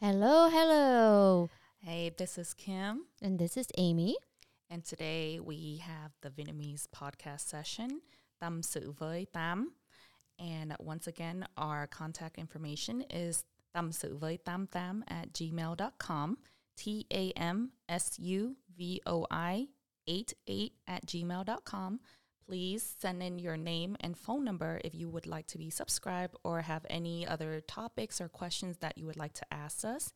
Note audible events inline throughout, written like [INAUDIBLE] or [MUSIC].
Hello, hello. Hey, this is Kim, And this is Amy. and today we have the Vietnamese podcast session, Tâm sự với Tam. And once again, our contact information is tâm sự với tam tam at gmail.com, T A M S U V O I 88 at gmail.com. Please send in your name and phone number if you would like to be subscribed or have any other topics or questions that you would like to ask us.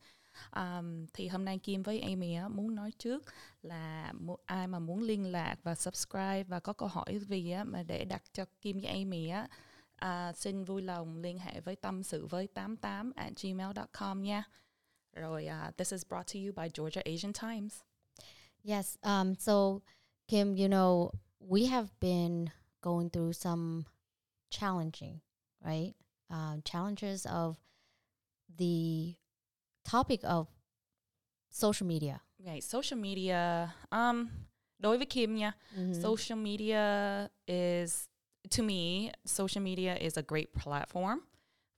Um, thì hôm nay Kim với Amy á, muốn nói trước là mu- ai mà muốn liên lạc và subscribe và có câu hỏi gì á, mà để đặt cho Kim với Amy á, à, xin vui lòng liên hệ với tâm sự với 88 at gmail.com nha. Rồi, uh, this is brought to you by Georgia Asian Times. Yes. Um, so, Kim, you know, we have been going through some challenging, right? Um, challenges of the topic of social media. Right, social media. Um, đối với Kim nha, Mhm. social media is to me social media is a great platform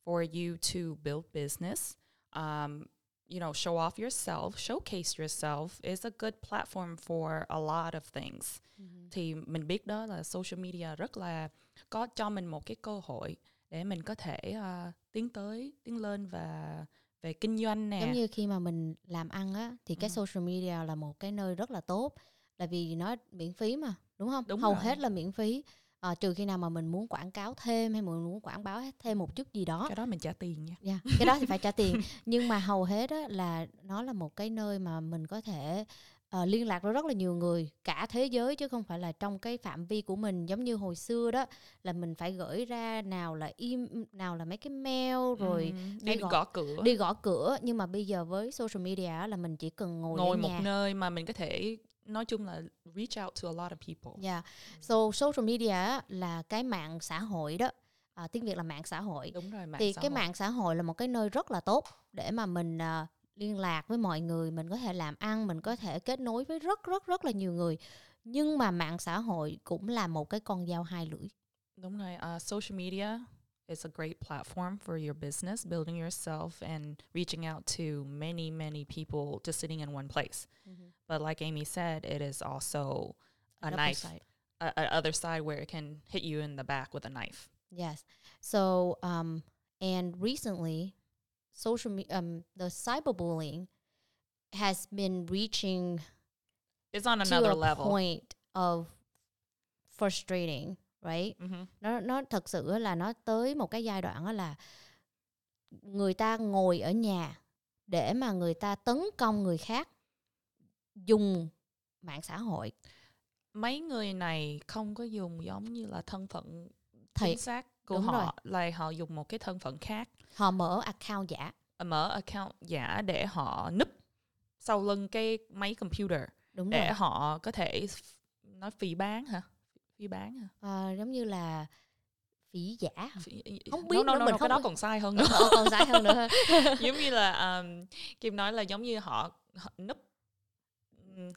for you to build business um, you know show off yourself showcase yourself is a good platform for a lot of things Mhm. thì mình biết đó là social media rất là có cho mình một cái cơ hội để mình có thể à, tiến tới tiến lên và về kinh doanh nè Giống như khi mà mình làm ăn á thì cái Ừ. social media là một cái nơi rất là tốt là vì nó miễn phí mà đúng không? Đúng Hầu rồi. hết là miễn phí. Ờ, trừ khi nào mà mình muốn quảng cáo thêm hay mình muốn quảng báo thêm một chút gì đó. cái đó mình trả tiền nha. Yeah, cái đó thì phải trả tiền. [LAUGHS] Nhưng mà hầu hết á, là nó là một cái nơi mà mình có thể ờ, liên lạc với rất là nhiều người cả thế giới chứ không phải là trong cái phạm vi của mình. Giống như hồi xưa đó là mình phải gửi ra nào là im nào là mấy cái mail rồi hay đi gọi- gõ cửa. đi gõ cửa. Nhưng mà bây giờ với social media á, là mình chỉ cần ngồi, ngồi một nhà. nơi mà mình có thể nói chung là reach out to a lot of people Yeah. So social media là cái mạng xã hội đó. À, tiếng Việt là mạng xã hội. đúng rồi mạng thì xã cái hội. mạng xã hội là một cái nơi rất là tốt để mà mình à, liên lạc với mọi người, mình có thể làm ăn, mình có thể kết nối với rất rất rất là nhiều người. Nhưng mà mạng xã hội cũng là một cái con dao hai lưỡi. đúng rồi uh, social media is a great platform for your business building yourself and reaching out to many many people just sitting in one place. But like amy said it is also a knife side. a, a other side where it can hit you in the back with a knife. Yes. So um and recently social me- um the cyberbullying has been reaching it's on another a level. point of frustrating, right? Mhm. nó nó thật sự là nó tới một cái giai đoạn là người ta ngồi ở nhà để mà người ta tấn công người khác dùng mạng xã hội mấy người này không có dùng giống như là thân phận thì chính xác của đúng rồi. họ là họ dùng một cái thân phận khác họ mở account giả mở account giả để họ núp sau lưng cái máy computer đúng để rồi họ có thể nói phỉ bán hả phỉ bán hả Ờ, giống như là phỉ giả phỉ, Không no, biết no, nữa, no, mình no, không cái đó biết. còn sai hơn nữa Ờ, còn sai hơn nữa [LAUGHS] [LAUGHS] giống như là um, kim nói là giống như họ, họ núp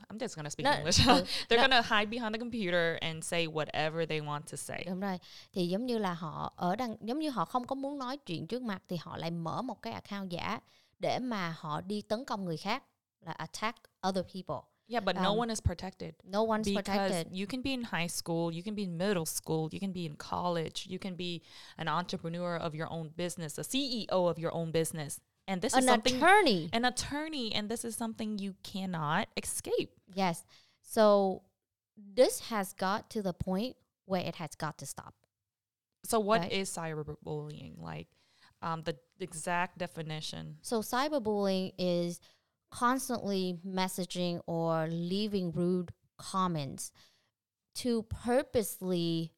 I'm just gonna speak No, English. ừ, [LAUGHS] They're no. gonna hide behind the computer and say whatever they want to say. đúng rồi thì giống như là họ ở đằng giống như họ không có muốn nói chuyện trước mặt thì họ lại mở một cái account giả để mà họ đi tấn công người khác là attack other people Yeah, but no Um, one is protected. no one's because protected you can be in high school, you can be in middle school, you can be in college, you can be an entrepreneur of your own business, a CEO of your own business. And this an is something attorney an attorney and this is something you cannot escape. Yes. So this has got to the point where it has got to stop. So what Right. is cyberbullying? Like um, the exact definition. So cyberbullying is constantly messaging or leaving rude comments to purposely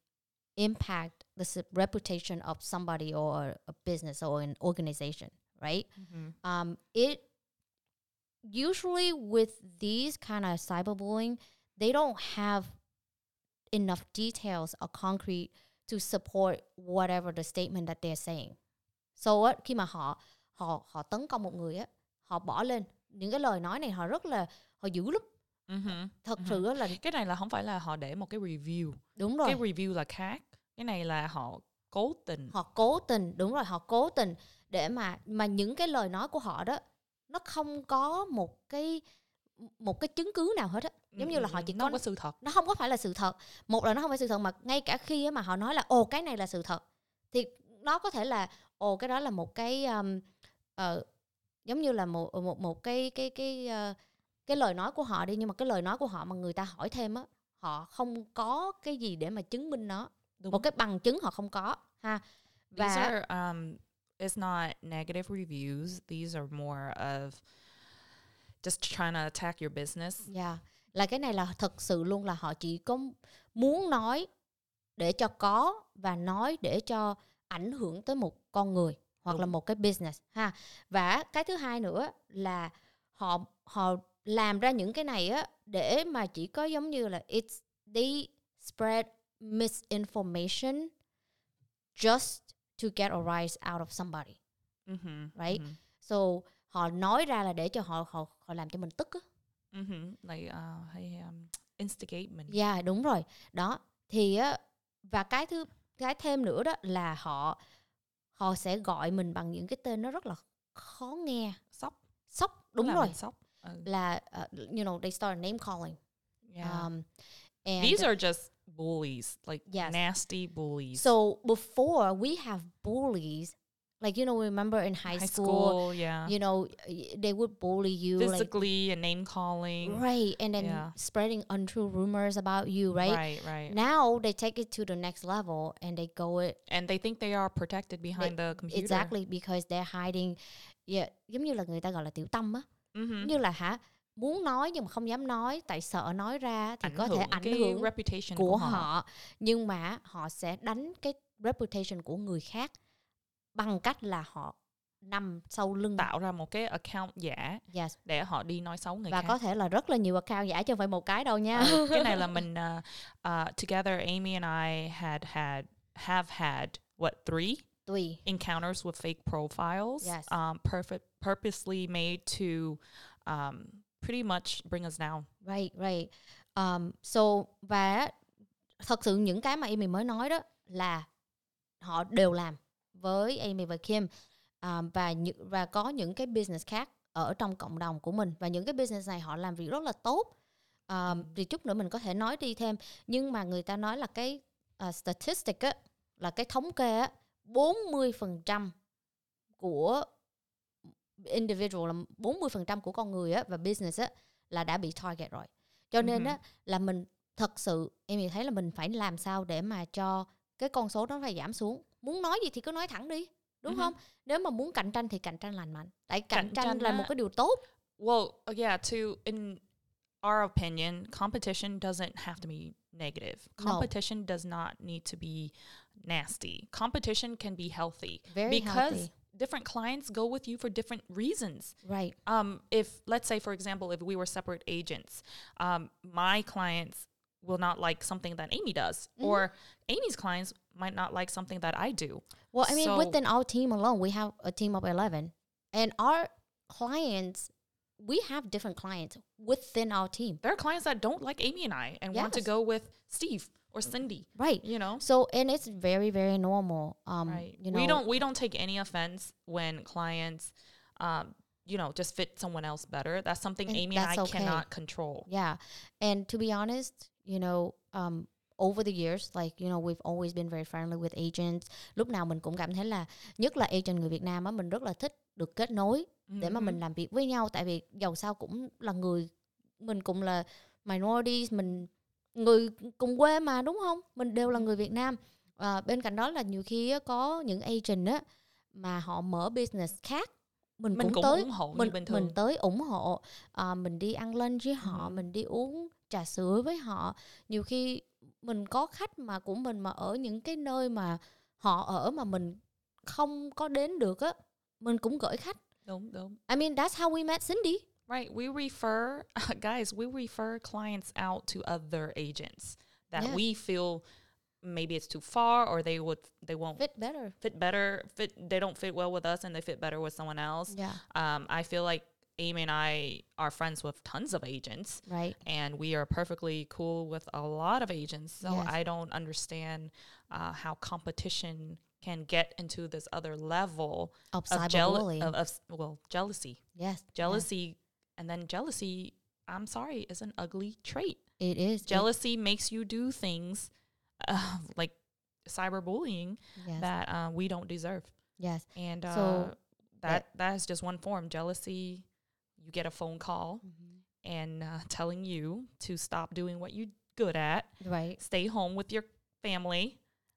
impact the reputation of somebody or a business or an organization, right? Um, it usually with these kind of cyberbullying, they don't have enough details or concrete to support whatever the statement that they're saying. So á, khi mà họ họ họ tấn công một người á, họ bỏ lên những cái lời nói này họ rất là họ dữ lắm. Mhm. Thật Mhm. sự là Cái này là không phải là họ để một cái review. đúng rồi. Cái review là khác. Cái này là họ cố tình. họ cố tình đúng rồi họ cố tình để mà mà những cái lời nói của họ đó nó không có một cái một cái chứng cứ nào hết á giống như là họ chỉ nó có không có sự thật nó không có phải là sự thật một là nó không phải sự thật mà ngay cả khi mà họ nói là ồ cái này là sự thật thì nó có thể là ồ cái đó là một cái um, ờ, giống như là một một một cái cái cái ờ, cái lời nói của họ đi nhưng mà cái lời nói của họ mà người ta hỏi thêm á họ không có cái gì để mà chứng minh nó Đúng. một cái bằng chứng họ không có ha These và are um it's not negative reviews. These are more of just trying to attack your business. Dạ, là cái này là thật sự luôn là họ chỉ có muốn nói để cho có và nói để cho ảnh hưởng tới một con người hoặc là Đúng. một cái business ha. Và cái thứ hai nữa là họ họ làm ra những cái này á để mà chỉ có giống như là it's they spread misinformation just to get a rise out of somebody. Mm-hmm. Right? So họ nói ra là để cho họ họ họ làm cho mình tức á. Mm-hmm. Like uh hey, um instigate mình. Dạ đúng rồi. Đó. Thì á và cái thứ cái thêm nữa đó là họ họ sẽ gọi mình bằng những cái tên nó rất là khó nghe. Sốc. Sốc đúng Làm rồi. Sốc. Ừ. Là uh, you know they start name calling. Yeah. Um and These are just bullies, like Yes. nasty bullies. so before we have bullies like you know remember in high, High school, school, yeah. you know they would bully you like Physically and name calling. right and then Yeah. spreading untrue rumors about you right? Right, right. Now they take it to the next level and they go it And they think they are protected behind the computer. Exactly because they're hiding yeah, giống như là người ta gọi là tiểu tâm á Mm-hmm. như là hả muốn nói nhưng mà không dám nói tại sợ nói ra thì ảnh có thể ảnh hưởng reputation của của họ. họ nhưng mà họ sẽ đánh cái reputation của người khác bằng cách là họ nằm sau lưng tạo ra một cái account giả yes. để họ đi nói xấu người và khác. có thể là rất là nhiều account giả chứ không phải một cái đâu nha Ờ, [LAUGHS] cái này là mình uh, uh, together Amy and I had had have had what three tùy encounters with fake profiles Yes. um, perfect purposely made to um, pretty much bring us down. Right, right. Um, so và thật sự những cái mà Amy mới nói đó là họ đều làm với Amy và Kim um, và những và có những cái business khác ở trong cộng đồng của mình và những cái business này họ làm việc rất là tốt. Um, thì chút nữa mình có thể nói đi thêm nhưng mà người ta nói là cái uh, statistic á là cái thống kê á 40% của individual là 40% của con người á và business á là đã bị target rồi. Cho nên á là mình thật sự em thấy là mình phải làm sao để mà cho cái con số đó phải giảm xuống. Muốn nói gì thì cứ nói thẳng đi. Đúng Mhm. không? Nếu mà muốn cạnh tranh thì cạnh tranh lành mạnh. Tại cạnh, Cạnh tranh, tranh là một cái điều tốt. Well, uh, yeah, to in our opinion, competition doesn't have to be negative. No. Competition does not need to be nasty. Competition can be healthy Very because healthy. different clients go with you for different reasons. Right. Um, if let's say, for example, if we were separate agents, um, my clients will not like something that Amy does, Mm-hmm. or Amy's clients might not like something that I do. Well, I mean, So- within our team alone, we have a team of 11. And our clients, we have different clients within our team. There are clients that don't like Amy and I and want to go with Steve or Cindy. Right. You know, So, and it's very, very normal. Um, right? you know, we don't we don't take any offense when clients, um, you know, just fit someone else better. That's something And Amy and I okay. cannot control. Yeah. And to be honest, you know, um, over the years, like, you know, we've always been very friendly with agents. Lúc nào mình cũng cảm thấy là, nhất là agent người Việt Nam á, mình rất là thích được kết nối để mà mình làm việc với nhau. Tại vì dầu sao cũng là người, mình cũng là minorities, mình người cùng quê mà đúng không? Mình đều là người Việt Nam. À, bên cạnh đó là nhiều khi á, có những agent á mà họ mở business khác mình, mình cũng, cũng tới ủng hộ mình bình mình thường. tới ủng hộ à, mình đi ăn lunch với họ Ừ. mình đi uống trà sữa với họ nhiều khi mình có khách mà của mình mà ở những cái nơi mà họ ở mà mình không có đến được á mình cũng gửi khách Đúng, đúng. I mean that's how we met Cindy Right. We refer, [LAUGHS] guys, we refer clients out to other agents that Yes. we feel maybe it's too far or they would, they won't fit better fit better, fit, they don't fit well with us and they fit better with someone else. yeah Um, I feel like Amy and I are friends with tons of agents. Right. And we are perfectly cool with a lot of agents. So Yes. I don't understand uh, how competition can get into this other level of of, jeal- of, of well jealousy. Yes, yes, jealousy and then jealousy i'm sorry is an ugly trait. It is. It- jealousy makes you do things uh, like cyberbullying yes, that uh, we don't deserve. Yes. and uh, So, that that is just one form jealousy you get a phone call Mhm. and uh, telling you to stop doing what you're good at Right. stay home with your family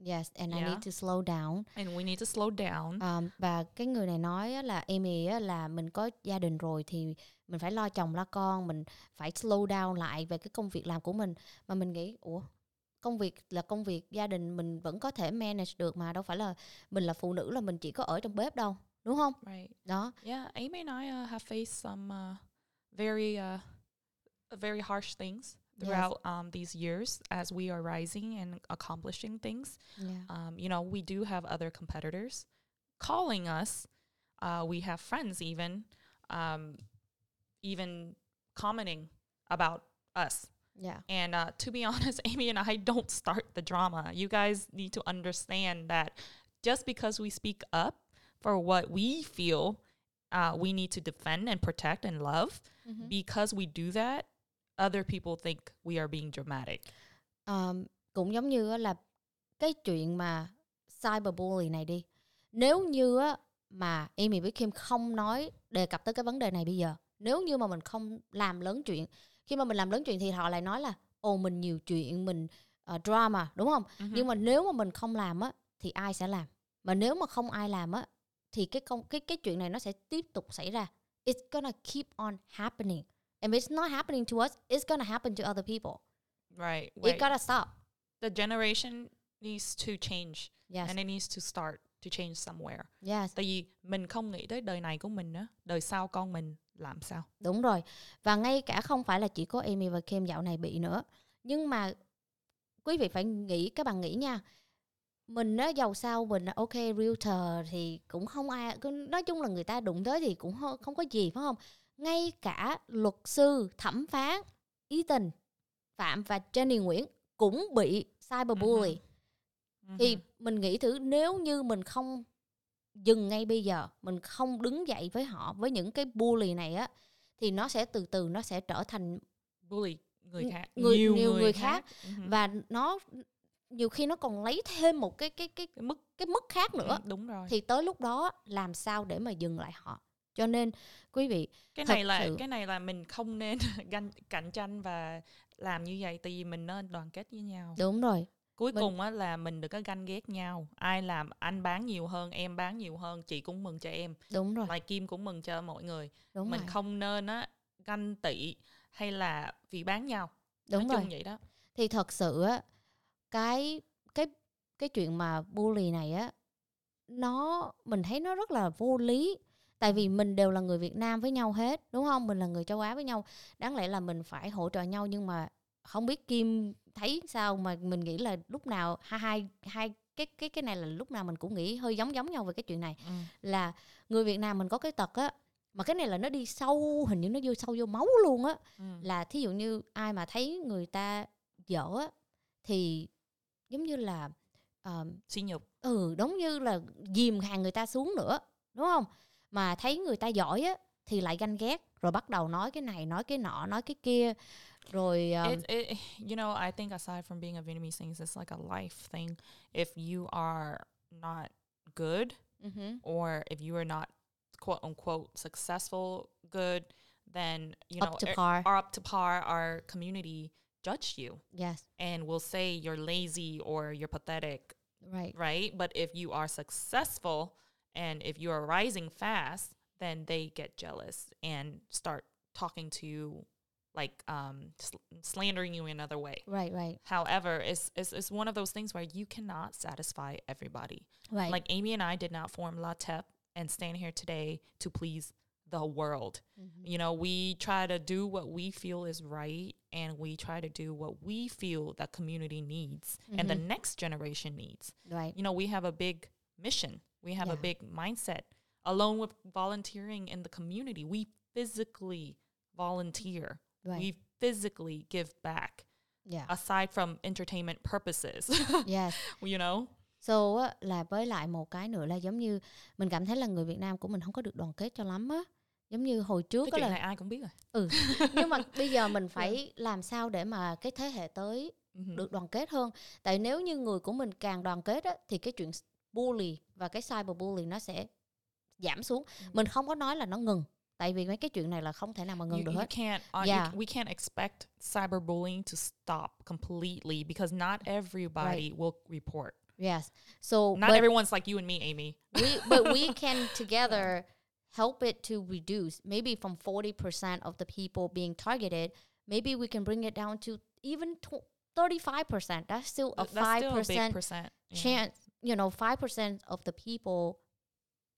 Yes, and I Yeah. need to slow down. and we need to slow down Um, và cái người này nói là Amy là mình có gia đình rồi thì mình phải lo chồng lo con, mình phải slow down lại về cái công việc làm của mình. Mà mình nghĩ, ủa công việc là công việc, gia đình mình vẫn có thể manage được mà đâu phải là mình là phụ nữ là mình chỉ có ở trong bếp đâu, đúng không? right Đó, Yeah, Amy and I uh, have faced some uh, very, uh, very harsh things Yes. throughout um, these years as we are rising and accomplishing things. yeah. Um, you know, we do have other competitors calling us. Uh, we have friends even, um, even commenting about us. Yeah. And uh, to be [LAUGHS] honest, Amy and I don't start the drama. You guys need to understand that just because we speak up for what we feel uh, we need to defend and protect and love, Mhm. because we do that, other people think we are being dramatic. Um, cũng giống như là cái chuyện mà cyberbully này đi. Nếu như mà Amy với Kim không nói đề cập tới cái vấn đề này bây giờ nếu như mà mình không làm lớn chuyện khi mà mình làm lớn chuyện thì họ lại nói là ồ mình nhiều chuyện mình ờ, drama đúng không? Nhưng mà nếu mà mình không làm á thì ai sẽ làm? Mà nếu mà không ai làm á thì cái công cái cái chuyện này nó sẽ tiếp tục xảy ra it's gonna keep on happening and if it's not happening to us it's gonna happen to other people right. it Wait, gotta stop the generation needs to change yes and it needs to start to change somewhere. yes Tại vì mình không nghĩ tới đời này của mình á, đời sau con mình làm sao? Đúng rồi. Và ngay cả không phải là chỉ có Amy và Kim dạo này bị nữa. Nhưng mà quý vị phải nghĩ, các bạn nghĩ nha. Mình á, giàu sao mình ok realtor thì cũng không ai cứ- nói chung là người ta đụng tới thì cũng không, không có gì phải không? Ngay cả luật sư, thẩm phán, Ethan, Phạm và Jenny Nguyễn cũng bị cyberbully. Thì mình nghĩ thử nếu như mình không dừng ngay bây giờ, mình không đứng dậy với họ với những cái bully này á thì nó sẽ từ từ nó sẽ trở thành bully người Ng- khác, người- nhiều, nhiều người, người khác. Mhm. và nó nhiều khi nó còn lấy thêm một cái cái cái cái mức cái mức khác nữa Ừ, đúng rồi. thì tới lúc đó làm sao để mà dừng lại họ. Cho nên quý vị cái này là sự- cái này là mình không nên [LAUGHS] ganh cạnh tranh và làm như vậy tại vì mình nên đoàn kết với nhau. đúng rồi, Cuối Mình- cùng á là mình đừng có ganh ghét nhau. Ai làm anh bán nhiều hơn, em bán nhiều hơn, chị cũng mừng cho em. đúng rồi, Lại Kim cũng mừng cho mọi người. đúng mình rồi. không nên á ganh tị hay là vì bán nhau. Đúng Nói rồi. chung vậy đó. thì thật sự á cái cái cái chuyện mà bully này á nó mình thấy nó rất là vô lý. Tại vì mình đều là người Việt Nam với nhau hết đúng không? Mình là người châu Á với nhau. Đáng lẽ là mình phải hỗ trợ nhau nhưng mà không biết Kim thấy sao mà mình nghĩ là lúc nào hai hai hai cái cái cái này là lúc nào mình cũng nghĩ hơi giống giống nhau về cái chuyện này. Ừ. là người Việt Nam mình có cái tật á mà cái này là nó đi sâu hình như nó vô sâu vô máu luôn á. Ừ. là thí dụ như ai mà thấy người ta dở á, thì giống như là ờ, Sỉ nhục. ừ giống như là dìm hàng người ta xuống nữa đúng không mà thấy người ta giỏi á thì lại ganh ghét rồi bắt đầu nói cái này nói cái nọ nói cái kia rồi um, It, it, you know, I think aside from being a Vietnamese thing, it's like a life thing. If you are not good mhm, or if you are not quote unquote successful, good, then you up know to er- par are up to par. Our community judge you yes and will say you're lazy or you're pathetic, right right? But if you are successful and if you are rising fast, then they get jealous and start talking to you like um sl- slandering you in another way. right right However, it's, it's it's one of those things where you cannot satisfy everybody. right Like Amy and I did not form La Tep and stand here today to please the world. Mhm. You know, we try to do what we feel is right and we try to do what we feel that community needs and the Mhm. next generation needs. right You know, we have a big mission. We have a big mindset. Along with volunteering in the community, we physically volunteer. right We physically give back yeah aside from entertainment purposes. yes [LAUGHS] you know? So là với lại một cái nữa là giống như mình cảm thấy là người Việt Nam của mình không có được đoàn kết cho lắm á. Giống như hồi trước cái chuyện là này ai cũng biết rồi nhưng mà bây giờ mình [LAUGHS] phải làm sao để mà cái thế hệ tới Mhm. được đoàn kết hơn. Tại nếu như người của mình càng đoàn kết á thì cái chuyện bully và cái cyberbully nó sẽ giảm xuống. Ừ. Mình không có nói là nó ngừng. Tại vì mấy cái chuyện này là không thể nào mà ngừng you, được you hết. can't uh, you Yeah. c- we can't expect cyberbullying to stop completely because not everybody will report Yes. So not everyone's like you and me amy we but we [LAUGHS] can together help it to reduce maybe from 40% of the people being targeted maybe we can bring it down to even tw- 35% that's still a Th- that's still a 5% yeah. chance you know 5% of the people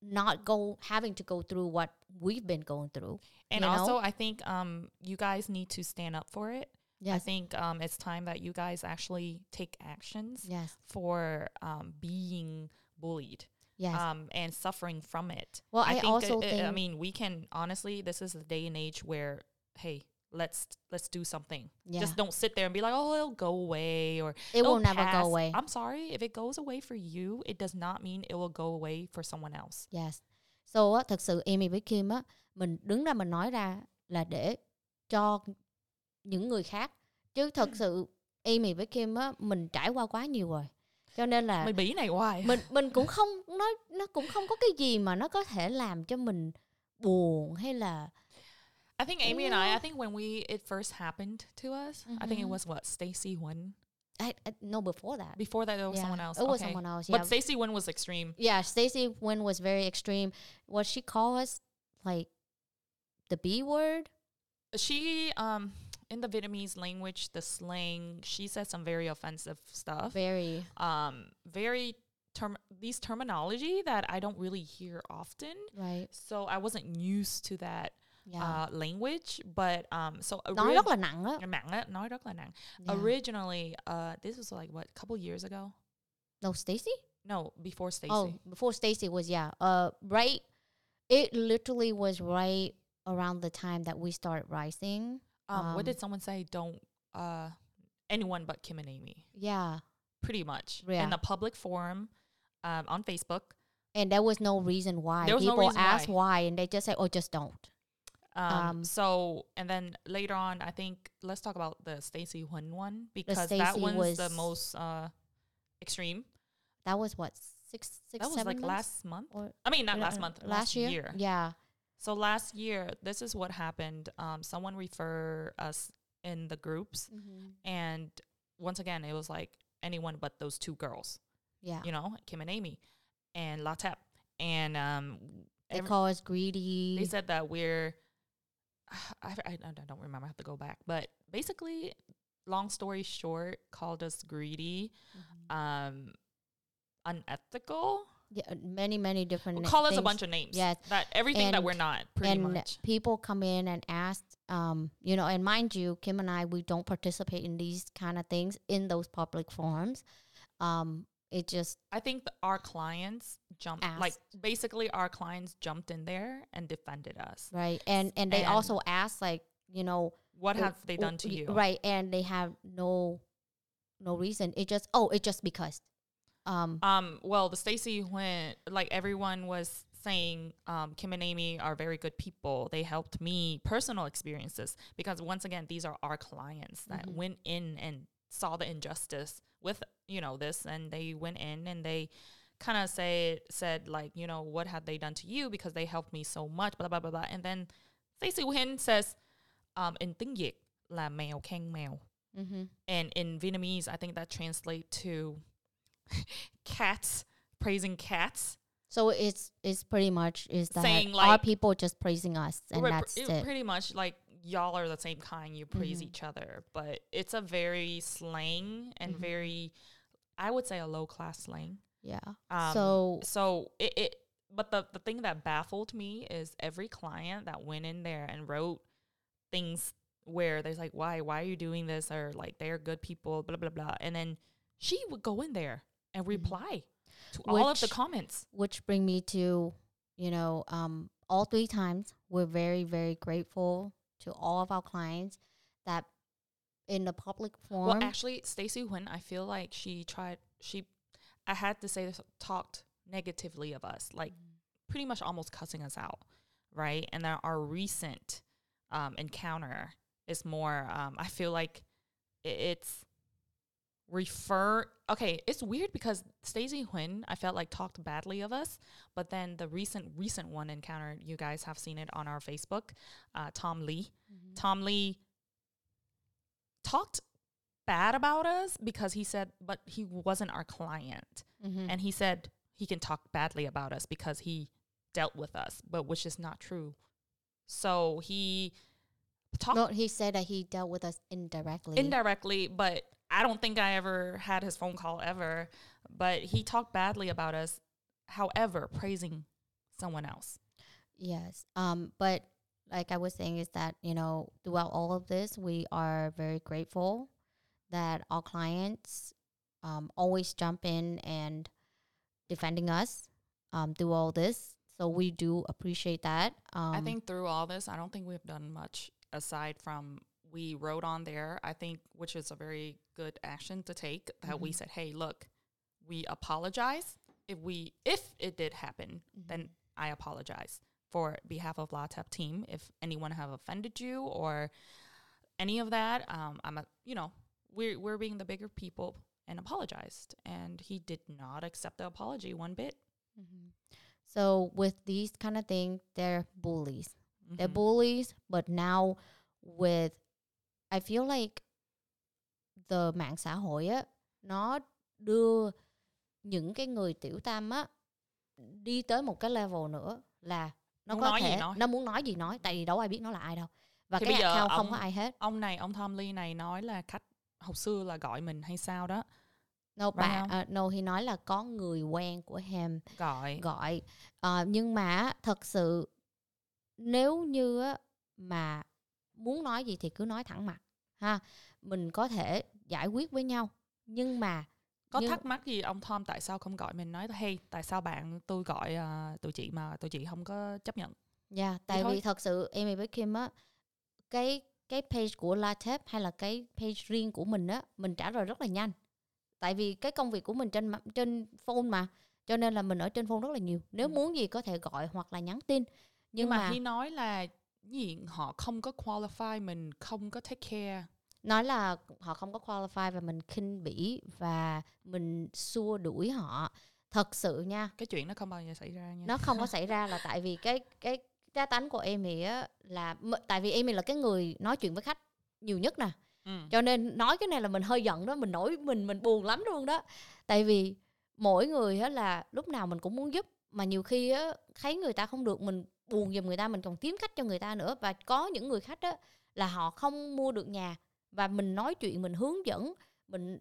not go having to go through what we've been going through and you know? also i think um you guys need to stand up for it. I think um it's time that you guys actually take actions yes. for um being bullied yes um and suffering from it well i, think also it- think i mean we can honestly this is a day and age where hey let's let's do something yeah just don't sit there and be like oh it'll go away or it will never pass. go away i'm sorry if it goes away for you it does not mean it will go away for someone else Yes. So á, thật sự Amy với Kim á, mình đứng ra mình nói ra là để cho những người khác. Chứ thật sự Amy với Kim á, mình trải qua quá nhiều rồi. Cho nên là mày bí này hoài mình [LAUGHS] mình cũng không nó nó cũng không có cái gì mà nó có thể làm cho mình buồn hay là I think Amy and I, I think when we it first happened to us, I think it Mhm. was what Stacy Wynn. I, I no before that. Before that, it was Yeah, someone else. It was Okay. someone else. Yeah. But Stacy Wynn was extreme. yeah, Stacey Wynn was very extreme. What she called us like the B word. She um in the Vietnamese language, the slang, she said some very offensive stuff. Very Um, very term these terminology that I don't really hear often. right. So I wasn't used to that Yeah. uh, language. But um, so nói orig- rất là nặng á. nặng á, nói rất là nặng. Yeah. Originally, uh, this was like what, a couple years ago? No, Stacy? No, before Stacy. Oh, before Stacy was yeah. Uh, right. It literally was right around the time that we started rising. Um, what Um, did someone say? Don't uh, anyone but Kim and Amy. Yeah, Pretty much Yeah. in the public forum um, on Facebook. and there was no reason why. There was no People reason ask why. why. and they just say, "Oh, just don't." Um, Um, so and then later on, I think let's talk about the Stacy Huynh one because that one was the most uh, extreme. That was what six, six, that was like months? last month. or I mean, not last month. last, year? Yeah, So last year, this is what happened. Um, someone refer us in the groups, and once again, it was like anyone but those two girls. yeah. You know, Kim and Amy, and Latep, and um, They every- call us greedy. they said that we're. [SIGHS] I, I, I don't remember. I have to go back, but basically, long story short, called us greedy, Mhm. um, unethical. Yeah, uh, many, many different. na- Call us a bunch of names. Yes. that everything that we're not. Pretty and much. people come in and ask, um, you know, and mind you, Kim and I, we don't participate in these kind of things in those public forums. Um, it just I think th- our clients jumped, like basically our clients jumped in there and defended us. right, and and they And- also asked, like, you know, What have they done to you? Right, and they have no, no reason. It just oh, it just because, um, Um, well, the Stacy went like everyone was saying um, Kim and Amy are very good people. They helped me personal experiences because once again, these are our clients that Mhm. went in and saw the injustice with you know this, and they went in and they kind of say said like you know what had they done to you because they helped me so much blah blah blah blah and then Stacey Huynh says um, in tiếng Việt là mèo khen mèo and in Vietnamese, I think that translates to [LAUGHS] cats praising cats. so it's it's pretty much is that Saying, our like- people just praising us and that's pr- it. Pretty much like y'all are the same kind. You praise Mhm. each other, but it's a very slang and Mhm. very, I would say, a low class slang. yeah. Um, so so it, it but the the thing that baffled me is every client that went in there and wrote things where there's like why why are you doing this or like they're good people blah blah blah and then she would go in there and reply to all of the comments which bring me to you know um all three times we're very very grateful to all of our clients that in the public forum well actually Stacey Huynh I feel like she tried she I had to say this, talked negatively of us, like pretty much almost cussing us out, right? And then our recent um, encounter is more. Um, I feel like i- it's refer. Okay, it's weird because Stacey Huynh, I felt like talked badly of us, but then the recent recent one encounter, you guys have seen it on our Facebook. Uh, Tom Lee, Tom Lee talked bad about us because he said, but he wasn't our client Mhm. and he said he can talk badly about us because he dealt with us, but which is not true. So he talked no, he said that he dealt with us indirectly. indirectly, but I don't think I ever had his phone call ever. But he talked badly about us, however, praising someone else. Yes. Um, but like I was saying, is that you know throughout all of this, we are very grateful that our clients um, always jump in and defending us um, through all this. So we do appreciate that. Um, I think through all this, I don't think we've done much aside from we wrote on there, I think, which is a very good action to take, that we Mhm. said, hey, look, we apologize. If we if it did happen, then I apologize for behalf of LaTep team. If anyone have offended you or any of that, um, I'm a you know, we're we're being the bigger people and apologized. And he did not accept the apology one bit. Mhm. So with these kind of things, they're bullies. They're Mhm. bullies, but now with I feel like the mạng xã hội á nó đưa những cái người tiểu tam á đi tới một cái level nữa là nó Muốn có nói gì thể nói. nó muốn nói gì nói tại vì đâu ai biết nó là ai đâu. Và Thì cái bây giờ account không ông- có ai hết. ông này ông Tom Lee này nói là khách hồi xưa là gọi mình hay sao đó. No Right bạn now. uh, no thì nói là có người quen của hem gọi. gọi. Ờ, nhưng mà thật sự nếu như mà muốn nói gì thì cứ nói thẳng mặt ha. Mình có thể giải quyết với nhau nhưng mà có nhưng- thắc mắc gì ông Tom tại sao không gọi mình? Nói hey tại sao bạn tôi gọi à, tụi chị mà tụi chị không có chấp nhận? Dạ tại thôi. vì thật sự Amy với Kim á cái cái page của LaTeP hay là cái page riêng của mình á mình trả lời rất là nhanh. Tại vì cái công việc của mình trên trên phone mà cho nên là mình ở trên phone rất là nhiều. Nếu Ừ. muốn gì có thể gọi hoặc là nhắn tin. Nhưng, nhưng, mà, mà khi nói là gì họ không có qualify mình không có take care. Nói là họ không có qualify và mình khinh bỉ và mình xua đuổi họ. Thật sự nha. Cái chuyện nó không bao giờ xảy ra nha. Nó không có xảy ra là [LAUGHS] tại vì cái cái cá tánh của Amy á là tại vì Amy là cái người nói chuyện với khách nhiều nhất nè. Ừ. cho nên nói cái này là mình hơi giận đó mình nổi mình mình buồn lắm luôn đó. Tại vì mỗi người á là lúc nào mình cũng muốn giúp mà nhiều khi á thấy người ta không được mình buồn giùm người ta mình còn kiếm khách cho người ta nữa và có những người khách á là họ không mua được nhà và mình nói chuyện mình hướng dẫn mình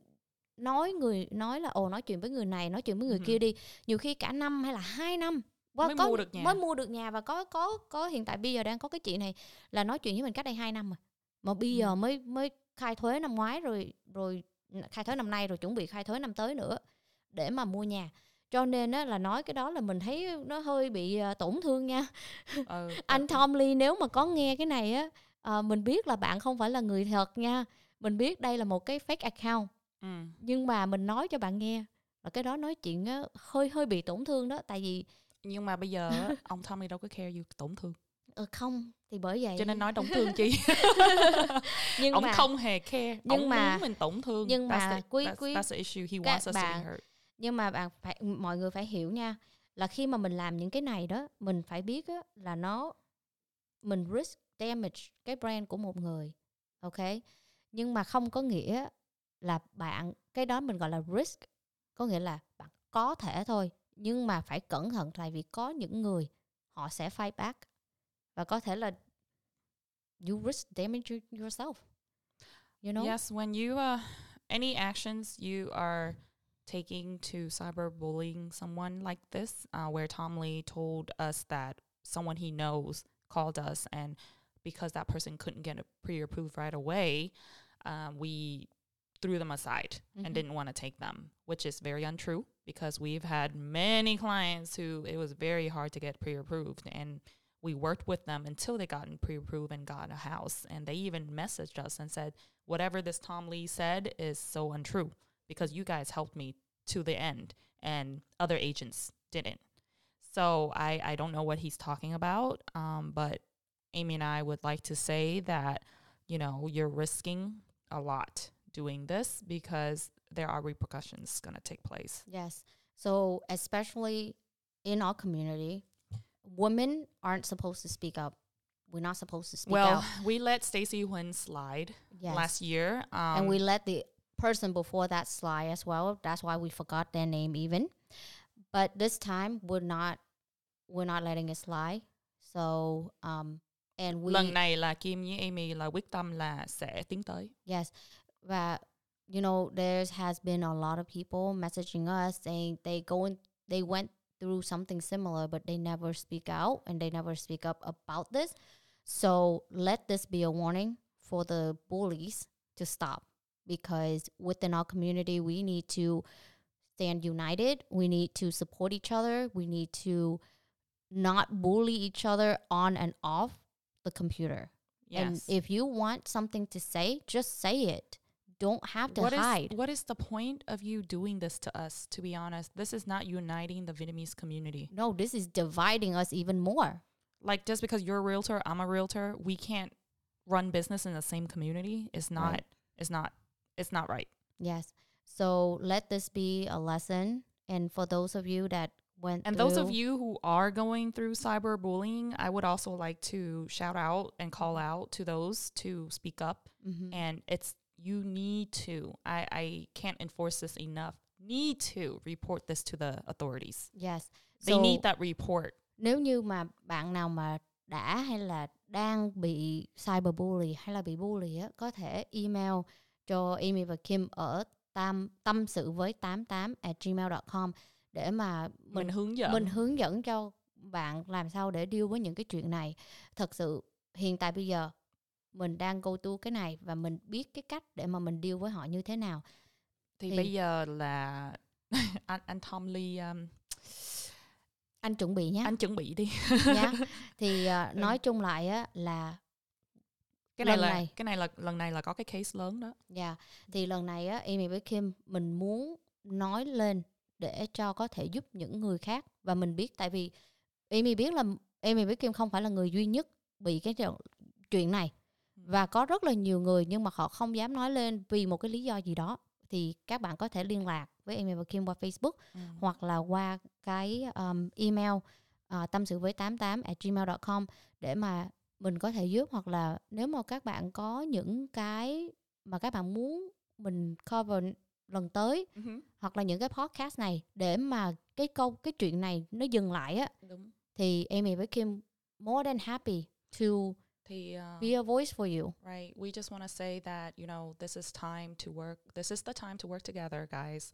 nói người nói là ồ nói chuyện với người này nói chuyện với người Ừ. kia đi nhiều khi cả năm hay là hai năm qua Mới có, mua được nhà. mới mua được nhà và có có có hiện tại bây giờ đang có cái chị này là nói chuyện với mình cách đây hai năm rồi mà bây Ừ. giờ mới mới khai thuế năm ngoái rồi rồi khai thuế năm nay rồi chuẩn bị khai thuế năm tới nữa để mà mua nhà cho nên á là nói cái đó là mình thấy nó hơi bị à, tổn thương nha. Ừ, [LAUGHS] anh Tom Lee nếu mà có nghe cái này á à, mình biết là bạn không phải là người thật nha. Mình biết đây là một cái fake account. Ừ. nhưng mà mình nói cho bạn nghe là cái đó nói chuyện á hơi hơi bị tổn thương đó. Tại vì nhưng mà bây giờ á, [LAUGHS] ông Tommy đâu có care you tổn thương. Ờ, không thì bởi vậy cho nên nói tổn thương chi? [LAUGHS] Nhưng ông mà không hề care nhưng ông mà- muốn mình tổn thương. nhưng that's mà the, quý- that's, quý- that's the issue he các wants us to bạn- be hurt nhưng mà bạn phải mọi người phải hiểu nha là khi mà mình làm những cái này đó mình phải biết á, là nó mình risk damage cái brand của một người ok? Nhưng mà không có nghĩa là bạn cái đó mình gọi là risk có nghĩa là bạn có thể thôi nhưng mà phải cẩn thận tại vì có những người họ sẽ fight back. Và có thể là you risk damage yourself you know? Yes, when you uh, any actions you are taking to cyberbullying someone like this, uh, where Tom Lee told us that someone he knows called us, and because that person couldn't get it pre-approved right away, um, we threw them aside Mhm. and didn't want to take them, which is very untrue because we've had many clients who it was very hard to get pre-approved and we worked with them until they got pre-approved and got a house and they even messaged us and said whatever this tom lee said is so untrue because you guys helped me to the end, and other agents didn't. So I I don't know what he's talking about. Um, but Amy and I would like to say that you know you're risking a lot doing this because there are repercussions going to take place. Yes. So especially in our community, women aren't supposed to speak up. We're not supposed to speak well, out. we let Stacey Huynh slide Yes. last year, um, and we let the person before that slide as well. That's why we forgot their name even. But this time we're not we're not letting it slide. So um and we lần này là Kim với Amy là quyết tâm là sẽ tiến tới. Yes. Và you know, there has been a lot of people messaging us saying they going they went through something similar but they never speak out and they never speak up about this. So let this be a warning for the bullies to stop because within our community we need to stand united. We need to support each other. We need to not bully each other on and off the computer. And Yes. if you want something to say, just say it. Don't have to What is hide. what is the point of you doing this to us? To be honest, this is not uniting the Vietnamese community. no, this is dividing us even more. Like just because you're a realtor, I'm a realtor, we can't run business in the same community. It's not. Right. It's not. It's not right. Yes. So let this be a lesson. And for those of you that went And those of you who are going through cyberbullying, I would also like to shout out and call out to those to speak up. Mhm. And it's you need to. I I can't enforce this enough. Need to report this to the authorities. yes. They So need that report. nếu như mà bạn nào mà đã hay là đang bị cyberbully hay là bị bully á có thể email cho Amy và Kim ở tam tâm sự với 88 at gmail.com để mà Mình, mình hướng dẫn. mình hướng dẫn cho bạn làm sao để deal với những cái chuyện này. Thật sự hiện tại bây giờ mình đang go through cái này và mình biết cái cách để mà mình deal với họ như thế nào. Thì, thì- bây giờ là [LAUGHS] anh anh Tom Lee um, anh chuẩn bị nhé anh chuẩn bị đi. nhá. [LAUGHS] Thì à, nói chung lại á là Cái này Lần là này- cái này là lần này là có cái case lớn đó. dạ thì lần này á Amy với Kim mình muốn nói lên để cho có thể giúp những người khác và mình biết tại vì Amy biết là Amy với Kim không phải là người duy nhất bị cái chuyện- chuyện này và có rất là nhiều người nhưng mà họ không dám nói lên vì một cái lý do gì đó thì các bạn có thể liên lạc với Amy và Kim qua Facebook Ừ. hoặc là qua cái um, email uh, tâm sự với 88 at gmail.com để mà mình có thể giúp hoặc là nếu mà các bạn có những cái mà các bạn muốn mình cover lần tới hứ. hoặc là những cái podcast này để mà cái câu cái chuyện này nó dừng lại á Đúng. thì Amy với Kim more than happy to Thì uh, be a voice for you. Right. We just want to say that, you know, this is time to work. This is the time to work together, guys.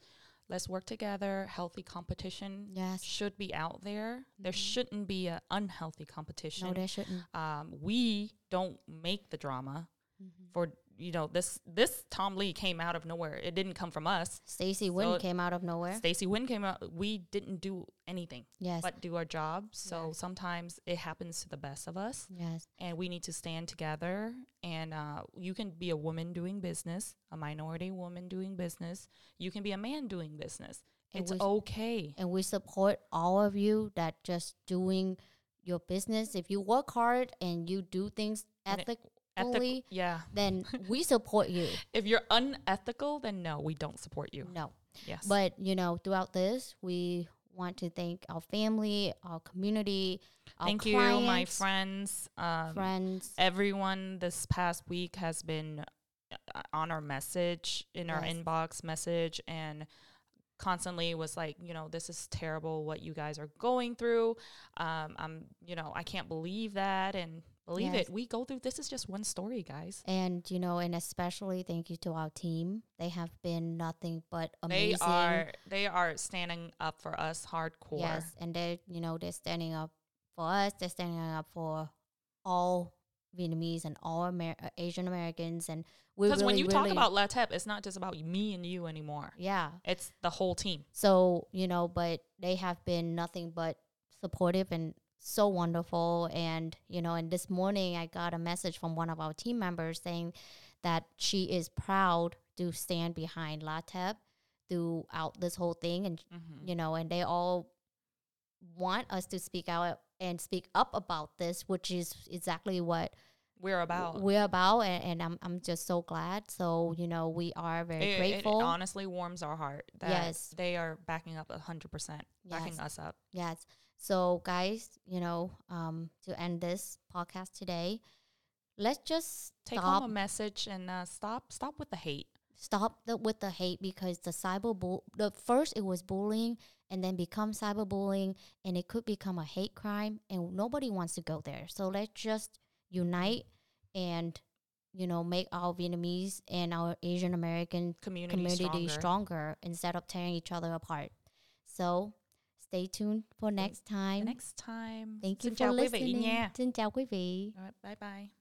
Let's work together. Healthy competition Yes. should be out there. There Mhm. shouldn't be an unhealthy competition. No, they shouldn't. um, we don't make the drama Mhm. for, you know, this this Tom Lee came out of nowhere. It didn't come from us. Stacey Huynh came out of nowhere. Stacey Huynh came out. We didn't do anything Yes. but do our job. So Yes. sometimes it happens to the best of us yes. and we need to stand together and uh, you can be a woman doing business a minority woman doing business you can be a man doing business And it's we- okay and we support all of you that just doing your business. If you work hard and you do things it- ethically, yeah. [LAUGHS] then we support you. [LAUGHS] if you're unethical then no we don't support you. No, yes. But you know, throughout this, we want to thank our family, our community, our thank you my friends um, friends. everyone this past week has been uh, on our message in our inbox message and constantly was like you know this is terrible what you guys are going through. Um i'm you know i can't believe that and believe Yes. it we go through this is just one story guys And you know, and especially thank you to our team. They have been nothing but amazing. they are they are standing up for us hardcore Yes, and they, you know, they're standing up for us. They're standing up for all Vietnamese and all Amer- uh, Asian Americans, and because really, when you talk about letep it's not just about me and you anymore yeah. it's the whole team So you know, but they have been nothing but supportive and so wonderful. And you know, and this morning I got a message from one of our team members saying that she is proud to stand behind LATEP, throughout this whole thing and Mhm. you know and they all want us to speak out and speak up about this which is exactly what We're about. we're about and, and I'm, I'm just so glad so you know we are very it, it grateful honestly warms our heart that Yes. they are backing up 100%, backing Yes. us up. Yes. So, guys, you know, um, to end this podcast today, let's just Take stop home a message and uh, stop stop with the hate. stop the, with the hate because the cyber bull. The first it was bullying, and then become cyberbullying, and it could become a hate crime, and nobody wants to go there. So let's just unite and you know make our Vietnamese and our Asian American Community, community stronger. stronger instead of tearing each other apart. So stay tuned for next time. Next time. Thank you Xin for chào quý vị listening. nha. Xin chào quý vị. Right, bye bye.